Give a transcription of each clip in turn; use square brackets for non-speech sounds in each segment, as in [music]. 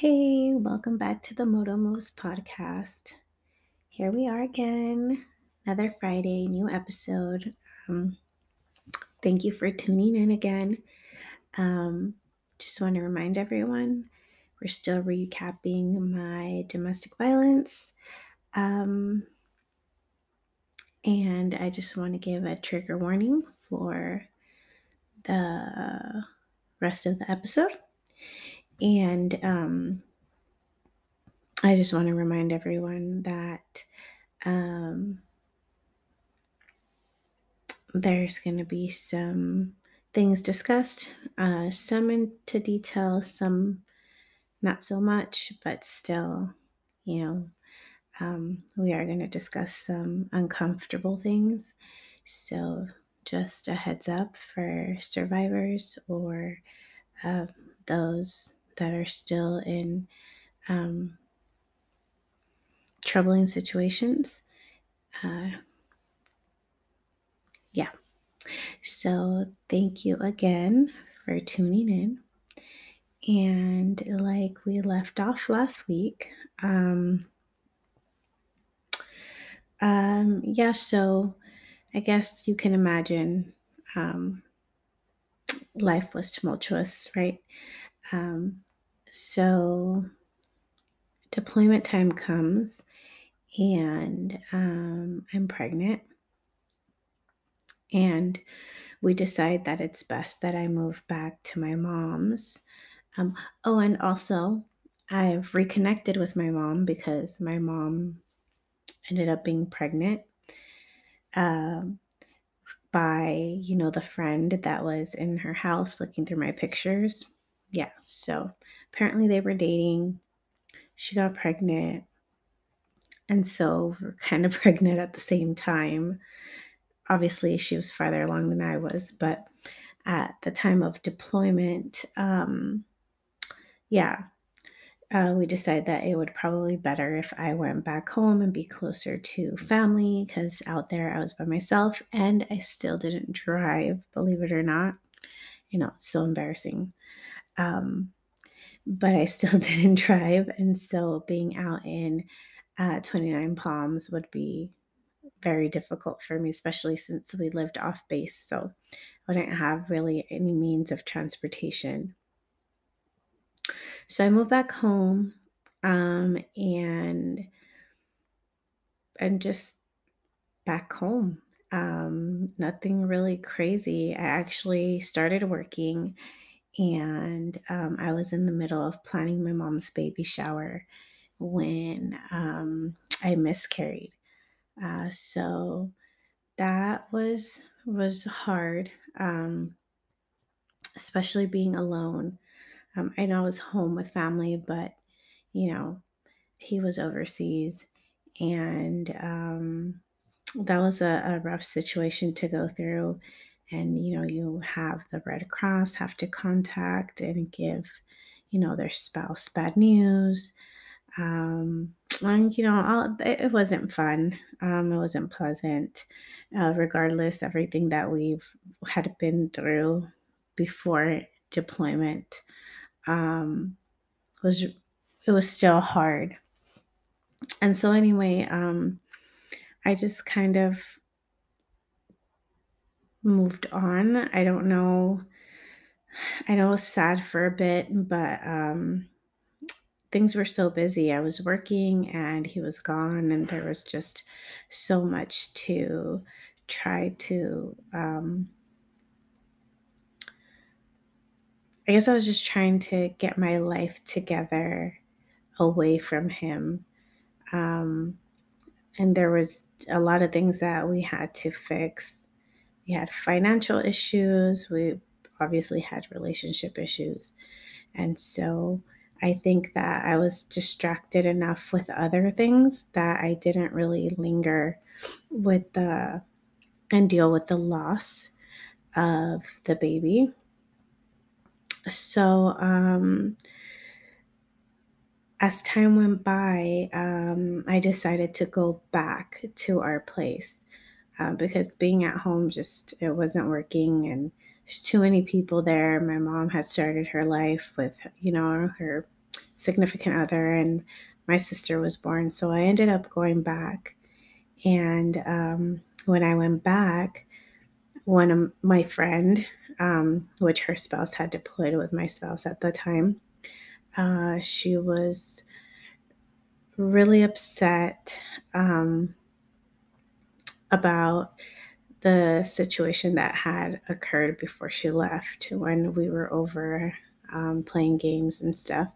Hey, welcome back to the Moto Moves podcast. Here we are again, another Friday, new episode. Um, thank you for tuning in again. Um, just want to remind everyone we're still recapping my domestic violence. Um, and I just want to give a trigger warning for the rest of the episode. And um, I just want to remind everyone that um, there's going to be some things discussed, uh, some into detail, some not so much, but still, you know, um, we are going to discuss some uncomfortable things. So, just a heads up for survivors or uh, those that are still in um, troubling situations. Uh, yeah. So, thank you again for tuning in. And like we left off last week, um, um, yeah, so I guess you can imagine um, life was tumultuous, right? Um, so deployment time comes, and um, I'm pregnant. And we decide that it's best that I move back to my mom's. Um, oh, and also, I've reconnected with my mom because my mom ended up being pregnant um, by, you know, the friend that was in her house looking through my pictures. Yeah, so apparently they were dating. She got pregnant. And so we're kind of [laughs] pregnant at the same time. Obviously, she was farther along than I was, but at the time of deployment, um, yeah, uh, we decided that it would probably be better if I went back home and be closer to family because out there I was by myself and I still didn't drive, believe it or not. You know, it's so embarrassing. Um, but I still [laughs] didn't drive. And so being out in uh, 29 Palms would be very difficult for me, especially since we lived off base. So I wouldn't have really any means of transportation. So I moved back home um, and and just back home. Um, nothing really crazy. I actually started working and um, I was in the middle of planning my mom's baby shower when um, I miscarried. Uh, so that was was hard, um, especially being alone. Um, I know I was home with family, but you know, he was overseas, and um, that was a, a rough situation to go through. And you know, you have the Red Cross have to contact and give, you know, their spouse bad news. Um, and you know, all, it, wasn't fun. Um, it wasn't pleasant. Uh, regardless, everything that we've had been through before deployment um, was it was still hard. And so anyway, um, I just kind of moved on. I don't know. I know it was sad for a bit, but um, things were so busy. I was working and he was gone, and there was just so much to try to. Um, I guess I was just trying to get my life together away from him. Um, and there was a lot of things that we had to fix. We had financial issues. We obviously had relationship issues. And so I think that I was distracted enough with other things that I didn't really linger with the and deal with the loss of the baby. So, um, as time went by, um, I decided to go back to our place uh, because being at home just it wasn't working, and there's too many people there. My mom had started her life with you know her significant other, and my sister was born. So I ended up going back. And um, when I went back, one of my friend, um, which her spouse had deployed with my spouse at the time, uh, she was really upset um, about the situation that had occurred before she left when we were over um, playing games and stuff.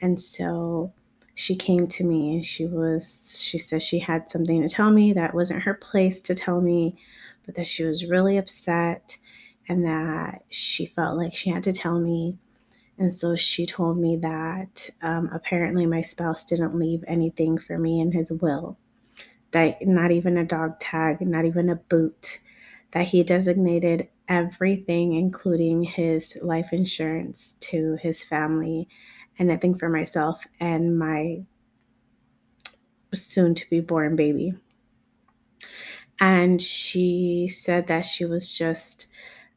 And so she came to me and she was, she said she had something to tell me that wasn't her place to tell me, but that she was really upset and that she felt like she had to tell me. And so she told me that um, apparently my spouse didn't leave anything for me in his will, not even a dog tag, not even a boot, that he designated everything, including his life insurance, to his family, and I think for myself and my soon to be born baby. And she said that she was just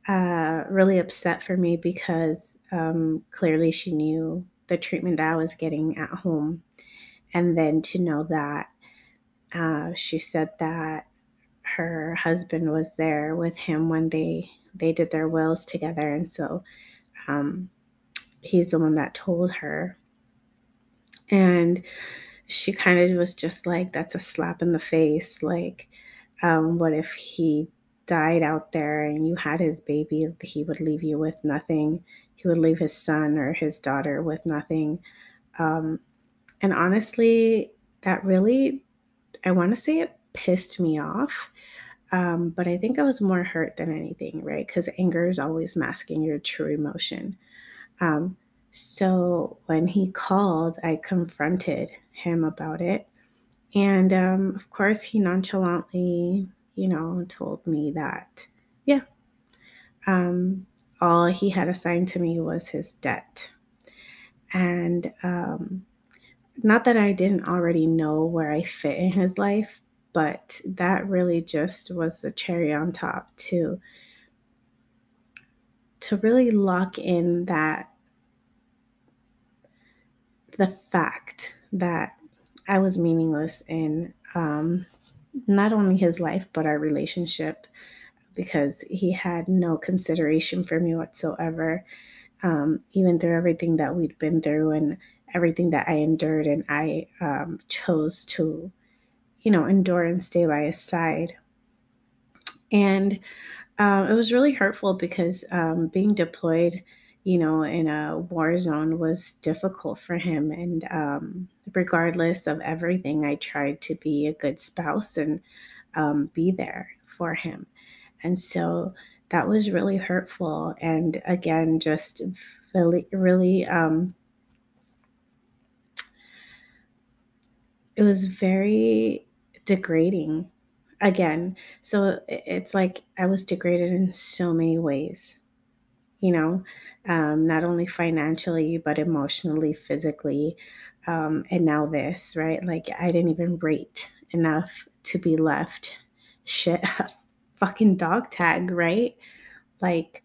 uh, really upset for me because um, clearly she knew the treatment that I was getting at home. And then to know that uh, she said that her husband was there with him when they they did their wills together, and so um, he's the one that told her. And she kind of was just like, "That's a slap in the face." Like, um, what if he died out there and you had his baby? He would leave you with nothing. He would leave his son or his daughter with nothing. Um, and honestly, that really, I want to say it pissed me off um, but I think I was more hurt than anything, right? Because anger is always masking your true emotion. Um, so when he called, I confronted him about it. And um, of course, he nonchalantly, you know, told me that, yeah, um, all he had assigned to me was his debt. And um, not that I didn't already know where I fit in his life, but that really just was the cherry on top to to really lock in that the fact that I was meaningless in um, not only his life but our relationship because he had no consideration for me whatsoever um, even through everything that we'd been through. And everything that I endured and I um, chose to you know, endure and stay by his side. And uh, it was really hurtful because um, being deployed, you know, in a war zone was difficult for him. And um, regardless of everything, I tried to be a good spouse and um, be there for him. And so that was really hurtful. And again, just really, really, um, it was very degrading again. So it's like I was degraded in so many ways, you know, um, not only financially, but emotionally, physically. Um, and now this, right? Like I didn't even rate enough to be left shit [laughs] fucking dog tag, right? Like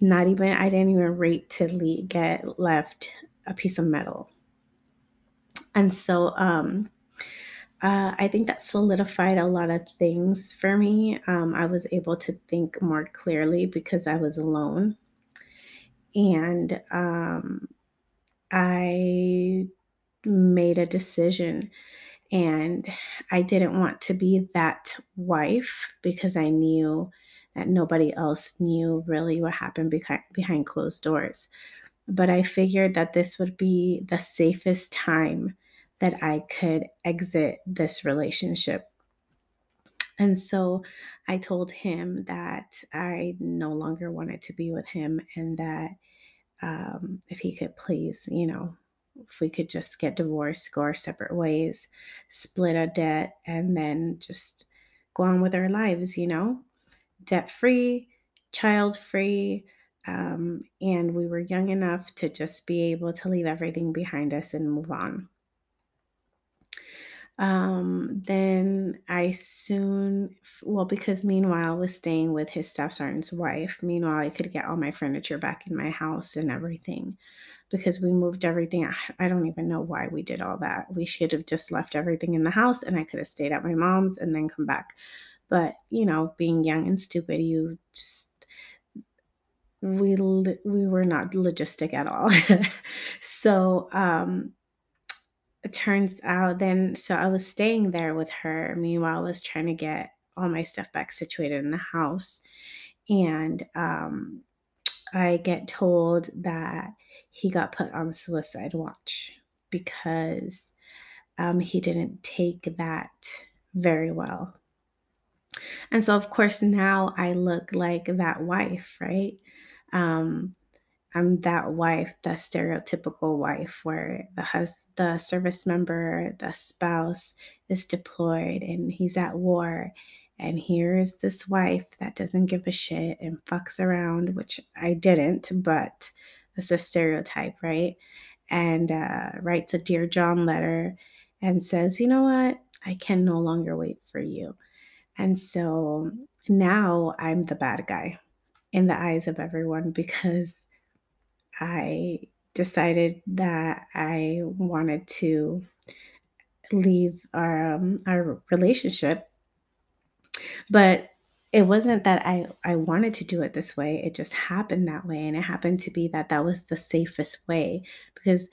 not even I didn't even rate to le- get left a piece of metal. And so um uh, I think that solidified a lot of things for me. Um, I was able to think more clearly because I was alone. And um, I made a decision. And I didn't want to be that wife because I knew that nobody else knew really what happened behind, behind closed doors. But I figured that this would be the safest time that I could exit this relationship. And so I told him that I no longer wanted to be with him and that um, if he could please, you know, if we could just get divorced, go our separate ways, split a debt, and then just go on with our lives, you know, debt free, child free. Um, and we were young enough to just be able to leave everything behind us and move on. Um, then I soon, well, because meanwhile I was staying with his staff sergeant's wife. Meanwhile, I could get all my furniture back in my house and everything because we moved everything. I don't even know why we did all that. We should have just left everything in the house and I could have stayed at my mom's and then come back. But, you know, being young and stupid, you just we we were not logistic at all. [laughs] so, um it turns out then so I was staying there with her. Meanwhile, I was trying to get all my stuff back situated in the house. And um, I get told that he got put on suicide watch because um, he didn't take that very well. And so, of course, now I look like that wife, right? Um, I'm that wife, the stereotypical wife where the hus- the service member, the spouse is deployed and he's at war. And here's this wife that doesn't give a shit and fucks around, which I didn't, but it's a stereotype, right? And uh, writes a Dear John letter and says, you know what? I can no longer wait for you. And so now I'm the bad guy in the eyes of everyone because I decided that I wanted to leave our um, our relationship, but it wasn't that I I wanted to do it this way. It just happened that way, and it happened to be that that was the safest way because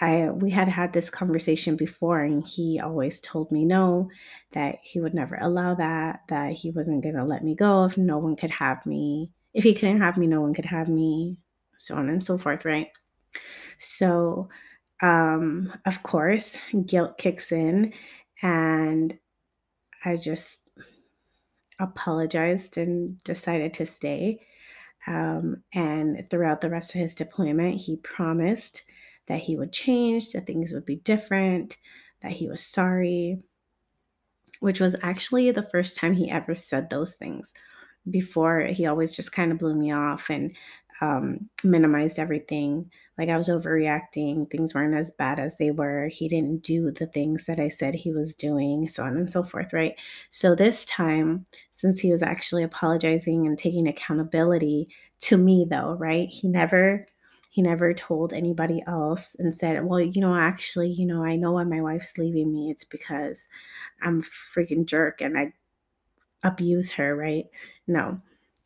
I we had had this conversation before, and he always told me no, that he would never allow that, that he wasn't gonna let me go if no one could have me. If he couldn't have me, no one could have me, so on and so forth, right? So, um, of course, guilt kicks in, and I just apologized and decided to stay. Um, and throughout the rest of his deployment, he promised that he would change, that things would be different, that he was sorry, which was actually the first time he ever said those things. Before, he always just kind of blew me off and um, minimized everything. Like I was overreacting. Things weren't as bad as they were. He didn't do the things that I said he was doing, so on and so forth, right? So this time, since he was actually apologizing and taking accountability to me, though, right? He never. He never told anybody else and said, Well, you know, actually, you know, I know why my wife's leaving me. It's because I'm a freaking jerk and I abuse her, right? No.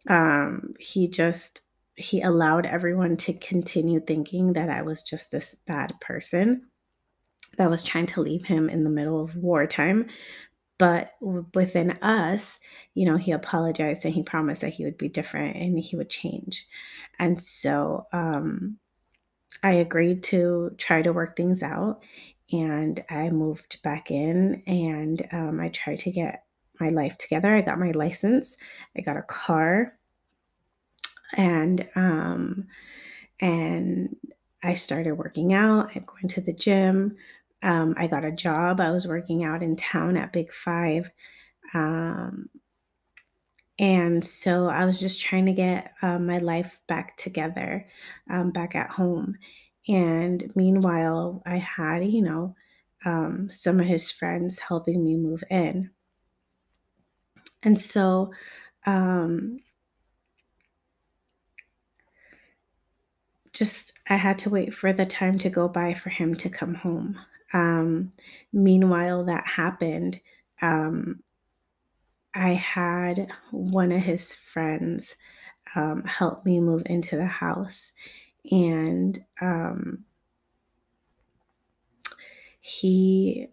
Um, he just he allowed everyone to continue thinking that I was just this bad person that was trying to leave him in the middle of wartime. But within us, you know, he apologized and he promised that he would be different and he would change. And so um, I agreed to try to work things out. And I moved back in and um, I tried to get my life together. I got my license, I got a car, and um, and I started working out. I'm going to the gym. Um, I got a job. I was working out in town at Big Five. Um, and so I was just trying to get uh, my life back together, um, back at home. And meanwhile, I had, you know, um, some of his friends helping me move in. And so um, just I had to wait for the time to go by for him to come home. Um, meanwhile, that happened. Um, I had one of his friends um, help me move into the house, and um, he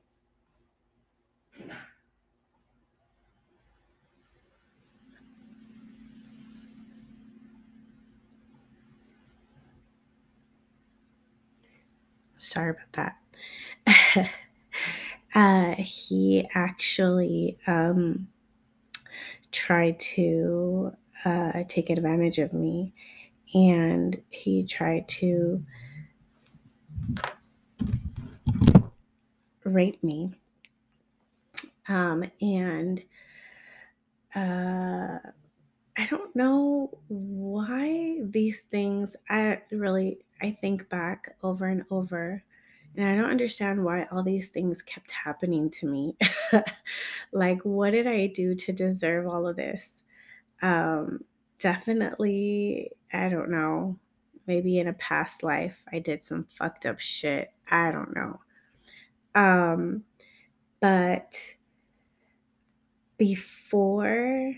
sorry about that. [laughs] uh, he actually um, tried to uh, take advantage of me, and he tried to rape me. Um, and uh, I don't know why these things. I really I think back over and over, And I don't understand why all these things kept happening to me. [laughs] like, what did I do to deserve all of this? Um, definitely, I don't know. Maybe in a past life, I did some fucked up shit. I don't know. Um, but before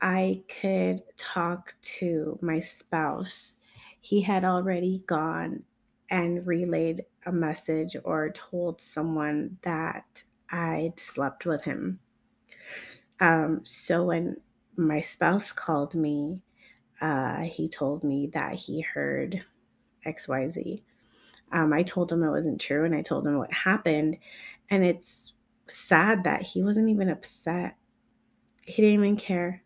I could talk to my spouse, he had already gone and relayed a message or told someone that I'd slept with him. Um, so when my spouse called me, uh, he told me that he heard XYZ. Um, I told him it wasn't true and I told him what happened. And it's sad that he wasn't even upset. He didn't even care.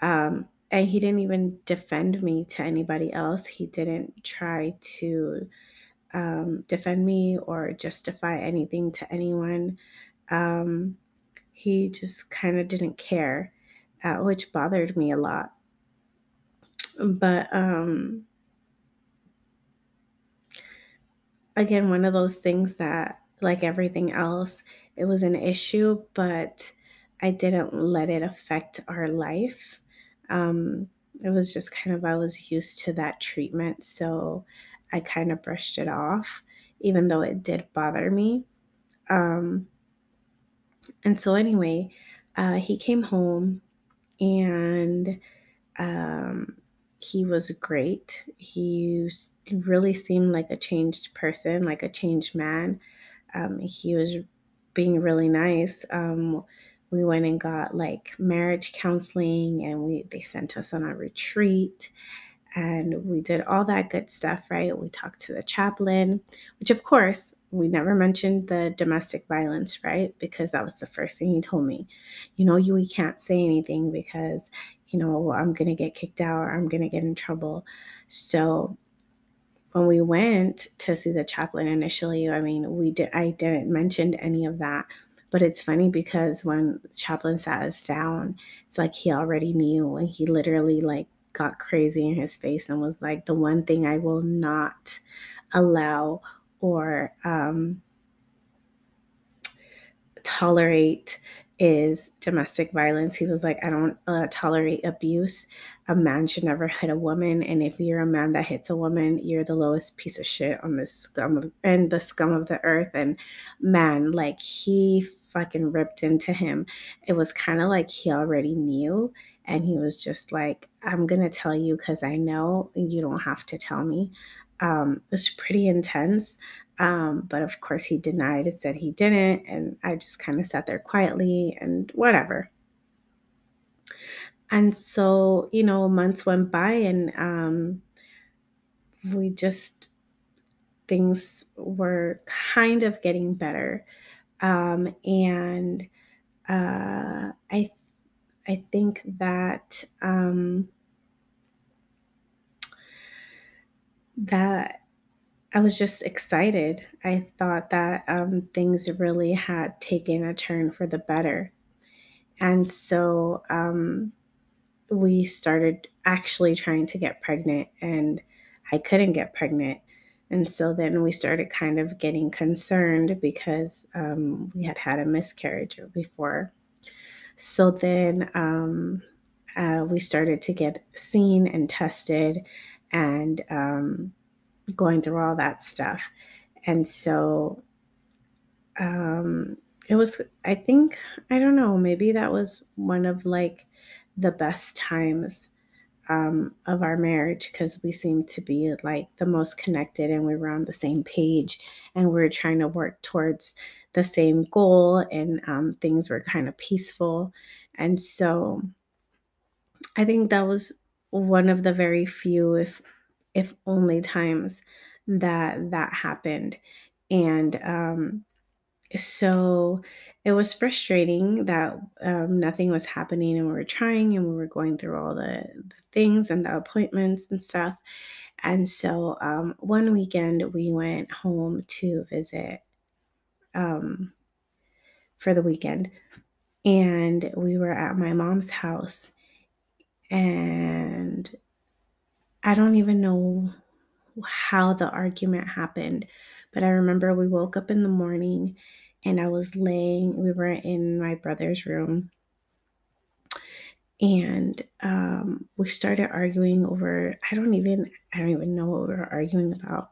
Um, and he didn't even defend me to anybody else. He didn't try to um, defend me or justify anything to anyone. Um, he just kind of didn't care, uh, which bothered me a lot. But um, again, one of those things that, like everything else, it was an issue, but I didn't let it affect our life. Um, it was just kind of, I was used to that treatment. So I kind of brushed it off, even though it did bother me. Um, and so, anyway, uh, he came home and um, he was great. He really seemed like a changed person, like a changed man. Um, he was being really nice. Um, we went and got like marriage counseling, and we they sent us on a retreat, and we did all that good stuff. Right? We talked to the chaplain, which of course we never mentioned the domestic violence, right? Because that was the first thing he told me. You know, you we can't say anything because you know, I'm to get kicked out or I'm to get in trouble. So when we went to see the chaplain initially, I mean, we did I didn't mention any of that. But it's funny because when the chaplain sat us down, it's like he already knew and he literally like got crazy in his face and was like, the one thing I will not allow or um, tolerate is domestic violence. He was like, I don't uh, tolerate abuse. A man should never hit a woman, and if you're a man that hits a woman, you're the lowest piece of shit on the scum of and the scum of the earth. And man, like he fucking ripped into him. It was kind of like he already knew, and he was just like, I'm gonna tell you because I know you don't have to tell me. Um, it's pretty intense. Um, but of course, he denied it, said he didn't. And I just kind of sat there quietly and whatever. And so, you know, months went by and um, we just, things were kind of getting better. Um, and uh, I, I think that um, that I was just excited. I thought that um, things really had taken a turn for the better. And so um, we started actually trying to get pregnant, and I couldn't get pregnant. And so then we started kind of getting concerned because um, we had had a miscarriage before. So then um, uh, we started to get seen and tested, and um, going through all that stuff. And so um, it was, I think, I don't know, maybe that was one of like the best times um, of our marriage because we seemed to be like the most connected and we were on the same page and we were trying to work towards the same goal and um, things were kind of peaceful. And so I think that was one of the very few, if if only times that that happened. And um, so it was frustrating that um, nothing was happening and we were trying and we were going through all the, the things and the appointments and stuff. And so um, one weekend we went home to visit um, for the weekend. And we were at my mom's house. And I don't even know how the argument happened, but I remember we woke up in the morning and I was laying, we were in my brother's room. And um, we started arguing over i don't even i don't even know what we were arguing about.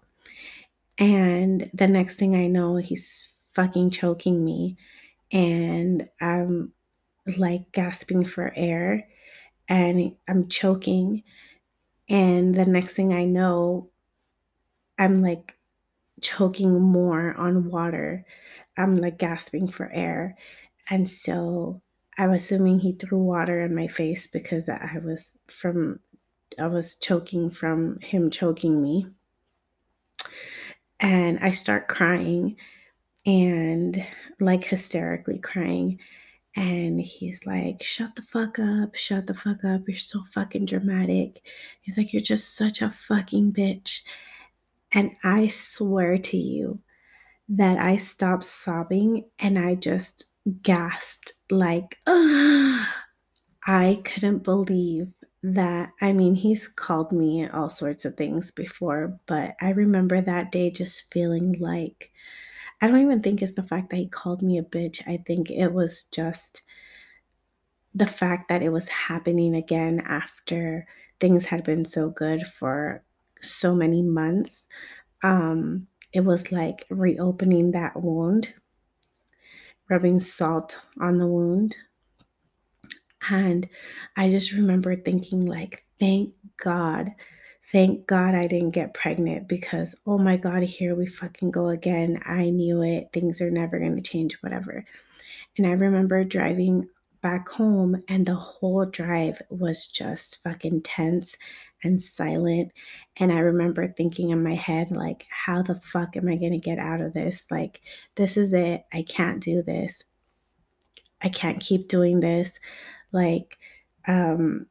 And the next thing i know he's fucking choking me. And i'm like gasping for air and i'm choking. And the next thing i know i'm like choking more on water i'm like gasping for air and so I'm assuming he threw water in my face because I was from I was choking from him choking me. And I start crying and like hysterically crying. And he's like, shut the fuck up, shut the fuck up. You're so fucking dramatic. He's like, you're just such a fucking bitch. And I swear to you that I stopped sobbing and I just gasped like, I couldn't believe that. I mean, he's called me all sorts of things before, but I remember that day just feeling like I don't even think it's the fact that he called me a bitch. I think it was just the fact that it was happening again after things had been so good for so many months. Um, it was like reopening that wound rubbing salt on the wound. And I just remember thinking, like, thank God, thank God I didn't get pregnant because, oh my God, here we fucking go again. I knew it. Things are never going to change, whatever. And I remember driving back home, and the whole drive was just fucking tense and silent. And I remember thinking in my head, like, how the fuck am I to get out of this? Like, this is it. I can't do this. I can't keep doing this. Like, um,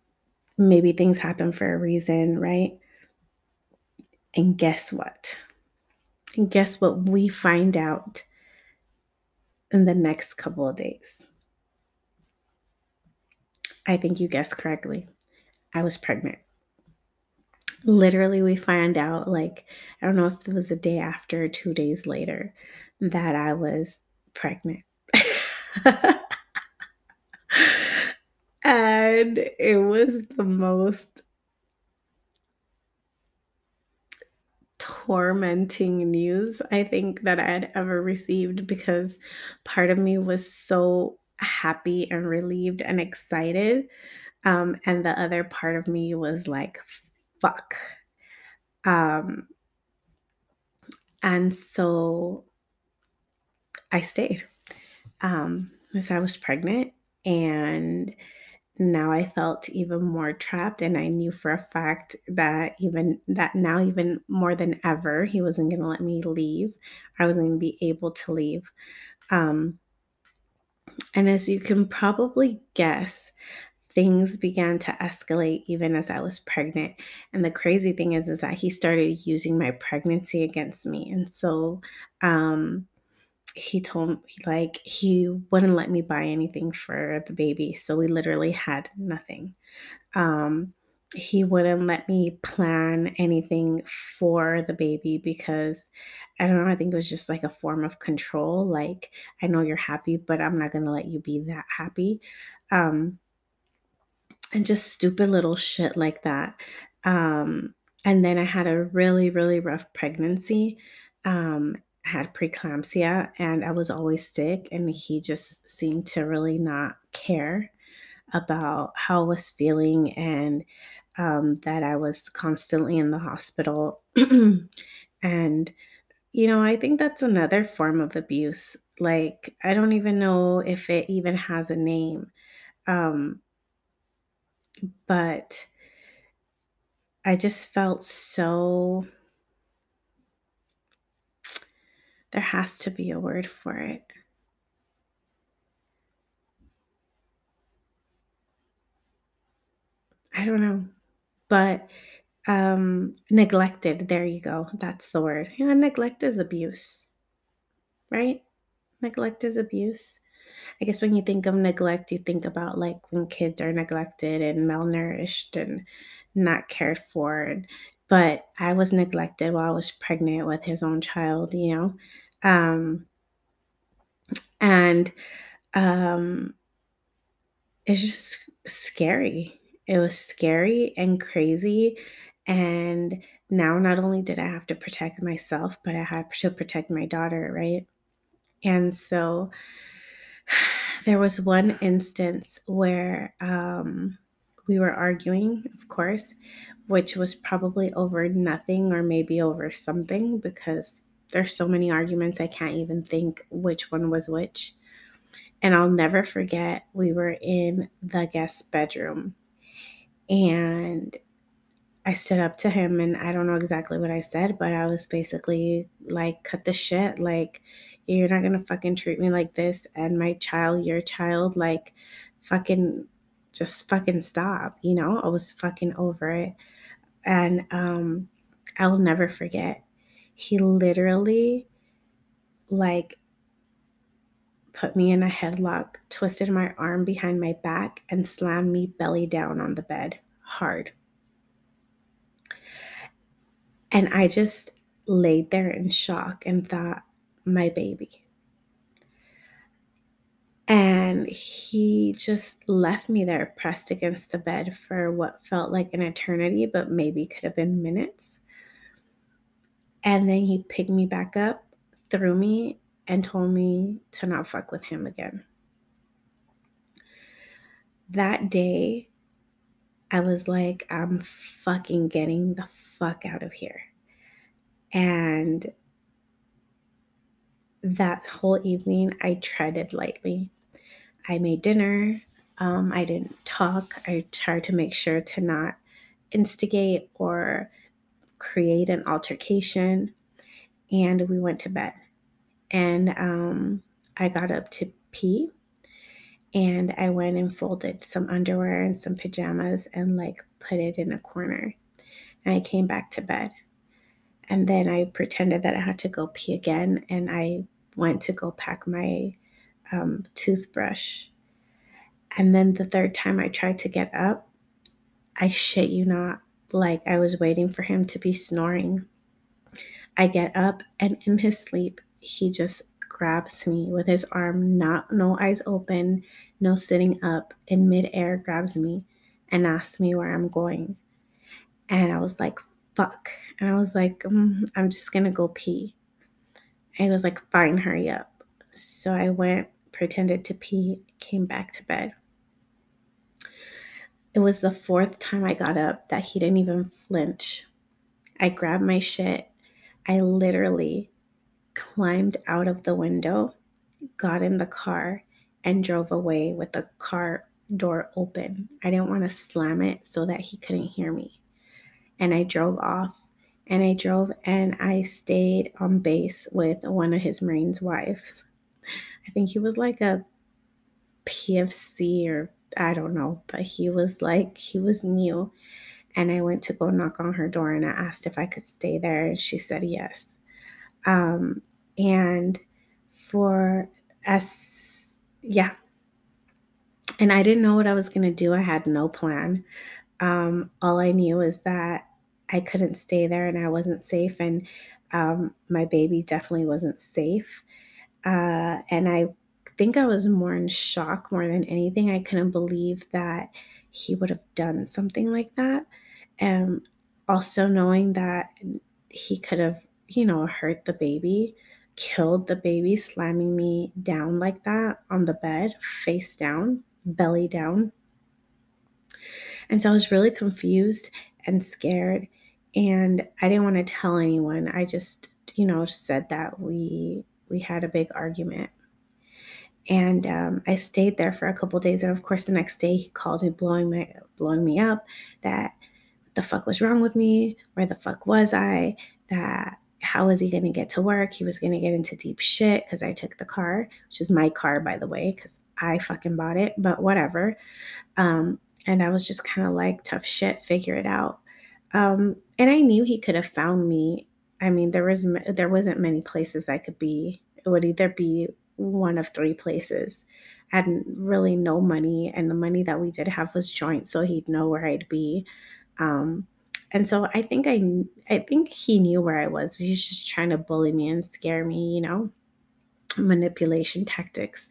maybe things happen for a reason, right? And guess what? And guess what we find out in the next couple of days? I think you guessed correctly. I was pregnant literally we find out like i don't know if it was a day after or two days later that i was pregnant [laughs] and it was the most tormenting news i think that i had ever received because part of me was so happy and relieved and excited um, and the other part of me was like fuck. Um, and so I stayed. Um, so I was pregnant and now I felt even more trapped and I knew for a fact that even that now even more than ever he wasn't going to let me leave. I wasn't going to be able to leave. Um, and as you can probably guess, things began to escalate even as I was pregnant. And the crazy thing is, is that he started using my pregnancy against me. And so, um, he told me like he wouldn't let me buy anything for the baby. So we literally had nothing. Um, he wouldn't let me plan anything for the baby because I don't know, I think it was just like a form of control. Like, I know you're happy, but I'm not going to let you be that happy. Um, and just stupid little shit like that. Um, and then I had a really, really rough pregnancy. Um, I had preeclampsia and I was always sick, and he just seemed to really not care about how I was feeling and um, that I was constantly in the hospital. [clears throat] and, you know, I think that's another form of abuse. Like, I don't even know if it even has a name. Um, but I just felt so there has to be a word for it. I don't know. But um neglected, there you go. That's the word. Yeah, neglect is abuse. Right? Neglect is abuse. I guess when you think of neglect, you think about like when kids are neglected and malnourished and not cared for. But I was neglected while I was pregnant with his own child, you know? Um, and um, it's just scary. It was scary and crazy. And now, not only did I have to protect myself, but I had to protect my daughter, right? And so [sighs] there was one instance where um, we were arguing, of course, which was probably over nothing or maybe over something because there's so many arguments I can't even think which one was which. And I'll never forget, we were in the guest bedroom and I stood up to him and I don't know exactly what I said, but I was basically like, cut the shit. Like, you're not gonna fucking treat me like this and my child, your child, like, fucking, just fucking stop. You know, I was fucking over it. And um, I'll never forget. He literally, like, put me in a headlock, twisted my arm behind my back, and slammed me belly down on the bed hard. And I just laid there in shock and thought, my baby. And he just left me there pressed against the bed for what felt like an eternity, but maybe could have been minutes. And then he picked me back up, threw me, and told me to not fuck with him again. That day, I was like, I'm fucking getting the fuck out of here. And that whole evening, I treaded lightly. I made dinner. Um, I didn't talk. I tried to make sure to not instigate or create an altercation. And we went to bed. And um, I got up to pee. And I went and folded some underwear and some pajamas and like put it in a corner. And I came back to bed. And then I pretended that I had to go pee again. And I went to go pack my um, toothbrush. And then the third time I tried to get up, I shit you not, like I was waiting for him to be snoring. I get up, and in his sleep, he just grabs me with his arm, not no eyes open, no sitting up, in midair, grabs me and asks me where I'm going. And I was like, fuck. And I was like, mm, I'm just gonna go pee. He was like, fine, hurry up. So I went, pretended to pee, came back to bed. It was the fourth time I got up that he didn't even flinch. I grabbed my shit. I literally climbed out of the window, got in the car, and drove away with the car door open. I didn't want to slam it so that he couldn't hear me. And I drove off and I drove and I stayed on base with one of his Marines' wives. I think he was like a PFC or I don't know, but he was like, he was new. And I went to go knock on her door and I asked if I could stay there. And she said yes. Um, and for us, yeah. And I didn't know what I was going to do. I had no plan. Um, all I knew is that I couldn't stay there and I wasn't safe. And um, my baby definitely wasn't safe. Uh, and I think I was more in shock more than anything. I couldn't believe that he would have done something like that. And also knowing that he could have, you know, hurt the baby, killed the baby, slamming me down like that on the bed, face down, belly down. And so I was really confused and scared. And I didn't want to tell anyone. I just, you know, said that we we had a big argument. And um, I stayed there for a couple days, and of course, the next day he called me, blowing me blowing me up. That the fuck was wrong with me? Where the fuck was I? That how was he going to get to work? He was going to get into deep shit because I took the car, which is my car, by the way, because I fucking bought it, but whatever. Um, and I was just kind of like, tough shit, figure it out. Um, and I knew he could have found me. I mean, there was there wasn't many places I could be. It would either be one of three places. I had really no money, and the money that we did have was joint, so he'd know where I'd be. Um, and so I think I I think he knew where I was. He's just trying to bully me and scare me, you know, manipulation tactics.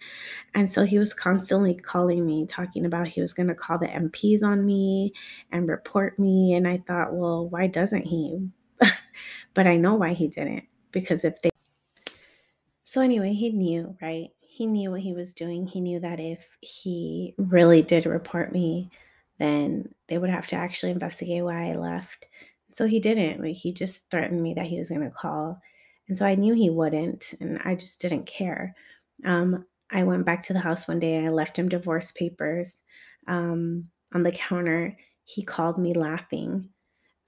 And so he was constantly calling me, talking about he was going to call the MPs on me and report me. And I thought, well, why doesn't he? [laughs] but I know why he didn't. Because if they. So anyway, he knew, right? He knew what he was doing. He knew that if he really did report me, then they would have to actually investigate why I left. So he didn't. Like, he just threatened me that he was going to call. And so I knew he wouldn't, and I just didn't care. Um, I went back to the house one day I left him divorce papers um, on the counter. He called me laughing.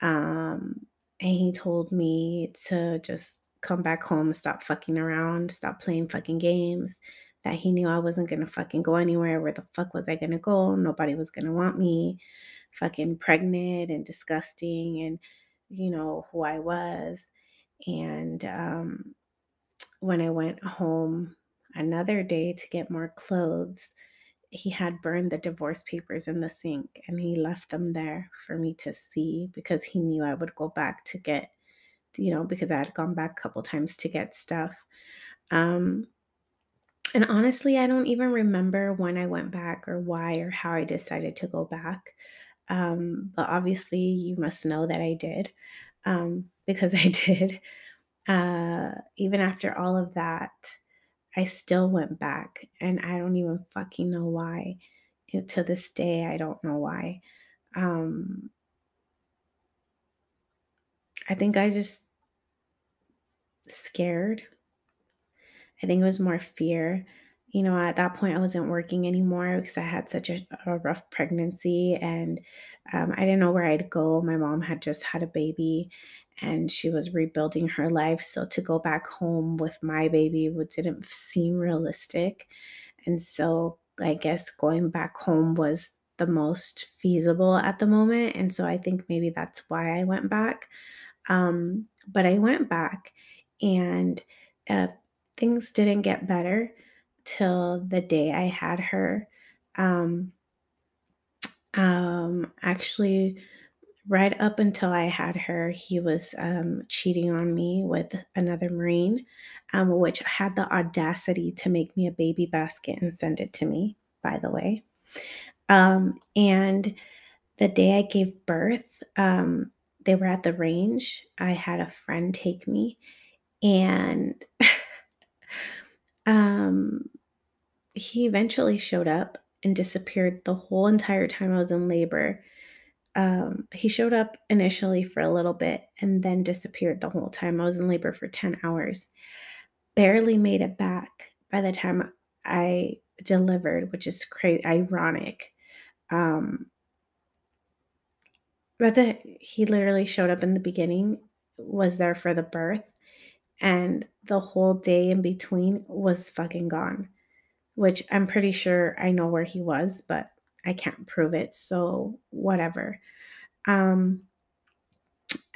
Um, and he told me to just come back home, stop fucking around, stop playing fucking games. That he knew I wasn't gonna fucking go anywhere. Where the fuck was I gonna go? Nobody was gonna want me. Fucking pregnant and disgusting, and you know who I was. And um, when I went home another day to get more clothes, he had burned the divorce papers in the sink and he left them there for me to see because he knew I would go back to get, you know, because I had gone back a couple times to get stuff. Um, and honestly, I don't even remember when I went back or why or how I decided to go back. Um, but obviously, you must know that I did um, [laughs] because I did. Uh, even after all of that, I still went back and I don't even fucking know why. To this day, I don't know why. Um, I think I just scared. I think it was more fear. You know, at that point, I wasn't working anymore because I had such a, a rough pregnancy and um, I didn't know where I'd go. My mom had just had a baby and she was rebuilding her life. So to go back home with my baby didn't seem realistic. And so I guess going back home was the most feasible at the moment. And so I think maybe that's why I went back. Um, but I went back and uh, things didn't get better till the day I had her. Um, um, actually, right up until I had her, he was um, cheating on me with another Marine, um, which had the audacity to make me a baby basket and send it to me, by the way. Um, and the day I gave birth, um, they were at the range. I had a friend take me, and [laughs] um, he eventually showed up and disappeared the whole entire time I was in labor um, he showed up initially for a little bit and then disappeared the whole time. I was in labor for 10 hours. Barely made it back by the time I delivered, which is crazy, ironic. Um, that's it. He literally showed up in the beginning, was there for the birth, and the whole day in between was fucking gone. Which I'm pretty sure I know where he was, but I can't prove it. So, whatever. Um,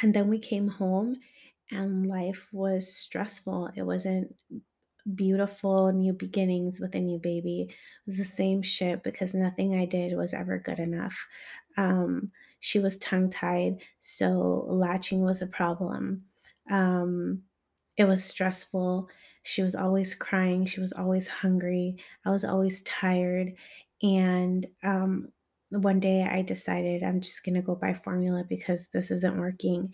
and then we came home and life was stressful. It wasn't beautiful new beginnings with a new baby. It was the same shit because nothing I did was ever good enough. Um, she was tongue tied, so latching was a problem. Um, it was stressful. She was always crying. She was always hungry. I was always tired. And um, one day I decided I'm just going to go buy formula because this isn't working.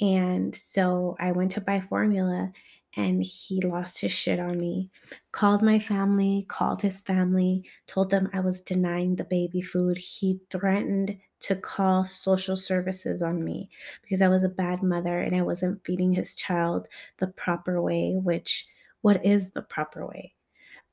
And so I went to buy formula and he lost his shit on me. Called my family, called his family, told them I was denying the baby food. He threatened to call social services on me because I was a bad mother and I wasn't feeding his child the proper way, which what is the proper way?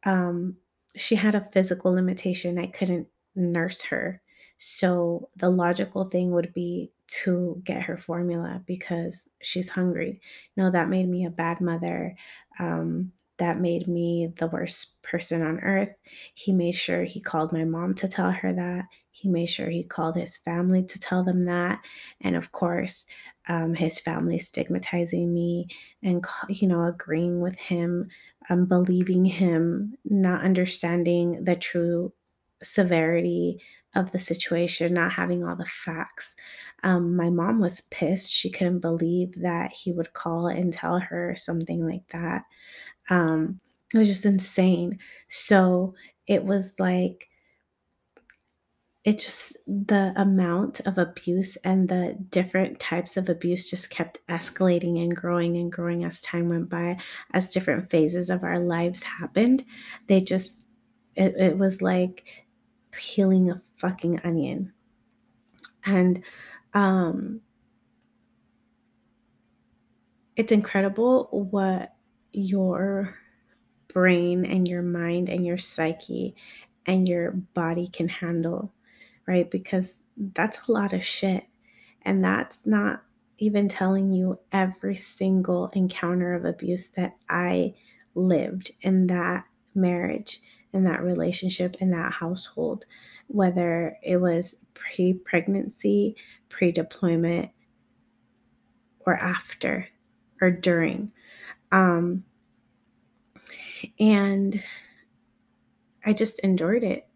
Um, she had a physical limitation. I couldn't nurse her. So the logical thing would be to get her formula because she's hungry. No, that made me a bad mother. Um, that made me the worst person on earth. He made sure he called my mom to tell her that. He made sure he called his family to tell them that. And of course, um, his family stigmatizing me and, you know, agreeing with him, um, believing him, not understanding the true severity of the situation, not having all the facts. Um, my mom was pissed. She couldn't believe that he would call and tell her something like that. Um, it was just insane. So it was like it just the amount of abuse and the different types of abuse just kept escalating and growing and growing as time went by, as different phases of our lives happened. They just it, it was like peeling a fucking onion. And um it's incredible what your brain and your mind and your psyche and your body can handle, right? Because that's a lot of shit. And that's not even telling you every single encounter of abuse that I lived in that marriage, in that relationship, in that household, whether it was pre pregnancy, pre deployment, or after or during. Um, and I just endured it.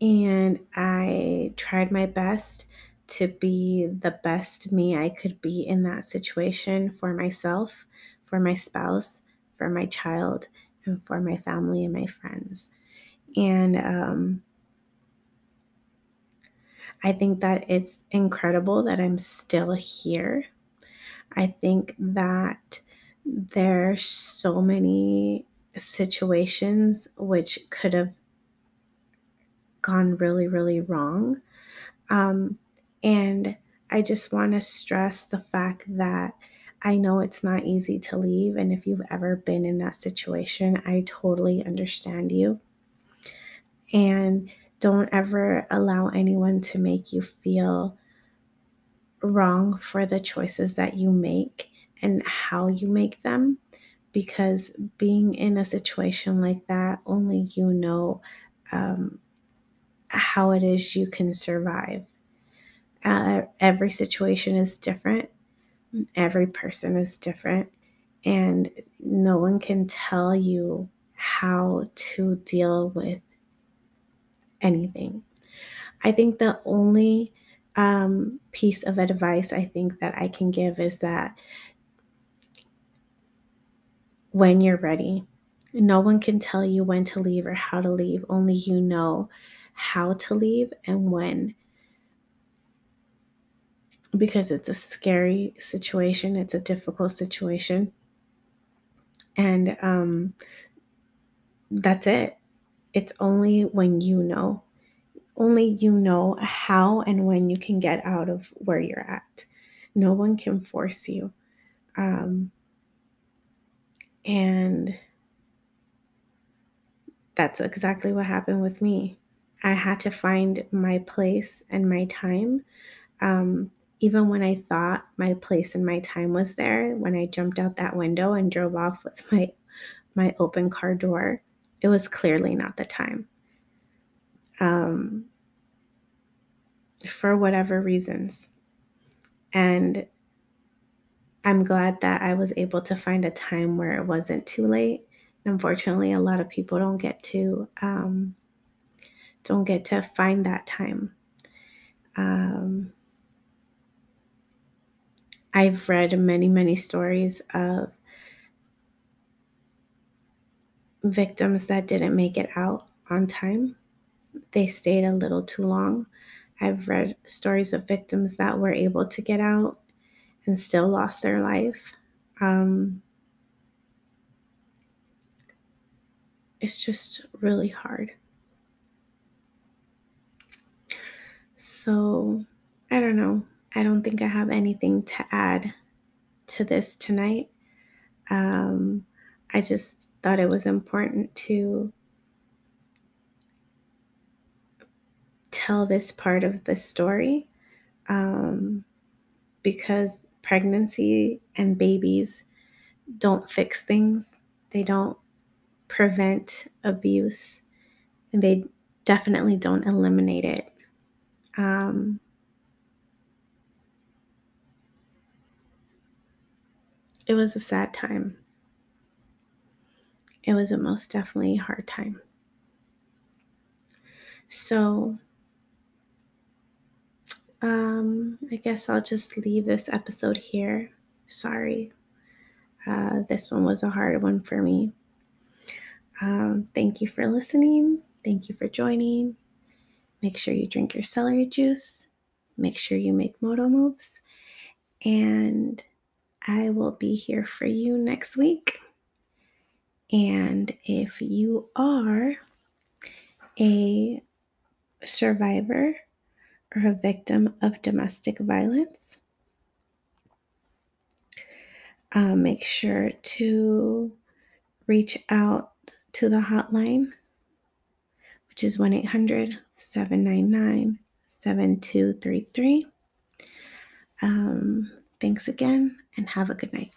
And I tried my best to be the best me I could be in that situation for myself, for my spouse, for my child, and for my family and my friends. And um, I think that it's incredible that I'm still here. I think that there's so many situations which could have gone really, really wrong. Um, and I just want to stress the fact that I know it's not easy to leave. And if you've ever been in that situation, I totally understand you. And don't ever allow anyone to make you feel wrong for the choices that you make and how you make them. Because being in a situation like that, only you know um, how it is you can survive. Uh, every situation is different, every person is different, and no one can tell you how to deal with anything. I think the only um, piece of advice I think that I can give is that when you're ready, no one can tell you when to leave or how to leave, only you know how to leave and when. Because it's a scary situation, it's a difficult situation. And um, that's it. It's only when you know, only you know how and when you can get out of where you're at. No one can force you. Um, and that's exactly what happened with me. I had to find my place and my time. Um, even when I thought my place and my time was there, when I jumped out that window and drove off with [laughs] my my open car door, it was clearly not the time. Um, for whatever reasons. And I'm glad that I was able to find a time where it wasn't too late. Unfortunately, a lot of people don't get to um, don't get to find that time. Um, I've read many, many stories of victims that didn't make it out on time. They stayed a little too long. I've read stories of victims that were able to get out and still lost their life. Um, it's just really hard. So, I don't know. I don't think I have anything to add to this tonight. Um, I just thought it was important to tell this part of the story um, because pregnancy and babies don't fix things, they don't prevent abuse, and they definitely don't eliminate it. Um, it was a sad time. It was a most definitely hard time. So, um, I guess I'll just leave this episode here. Sorry. Uh, this one was a hard one for me. Um, thank you for listening. Thank you for joining. Make sure you drink your celery juice. Make sure you make moto moves. And I will be here for you next week. And if you are a survivor or a victim of domestic violence, uh, make sure to reach out to the hotline, which is 1 800 799 7233. Um, thanks again and have a good night.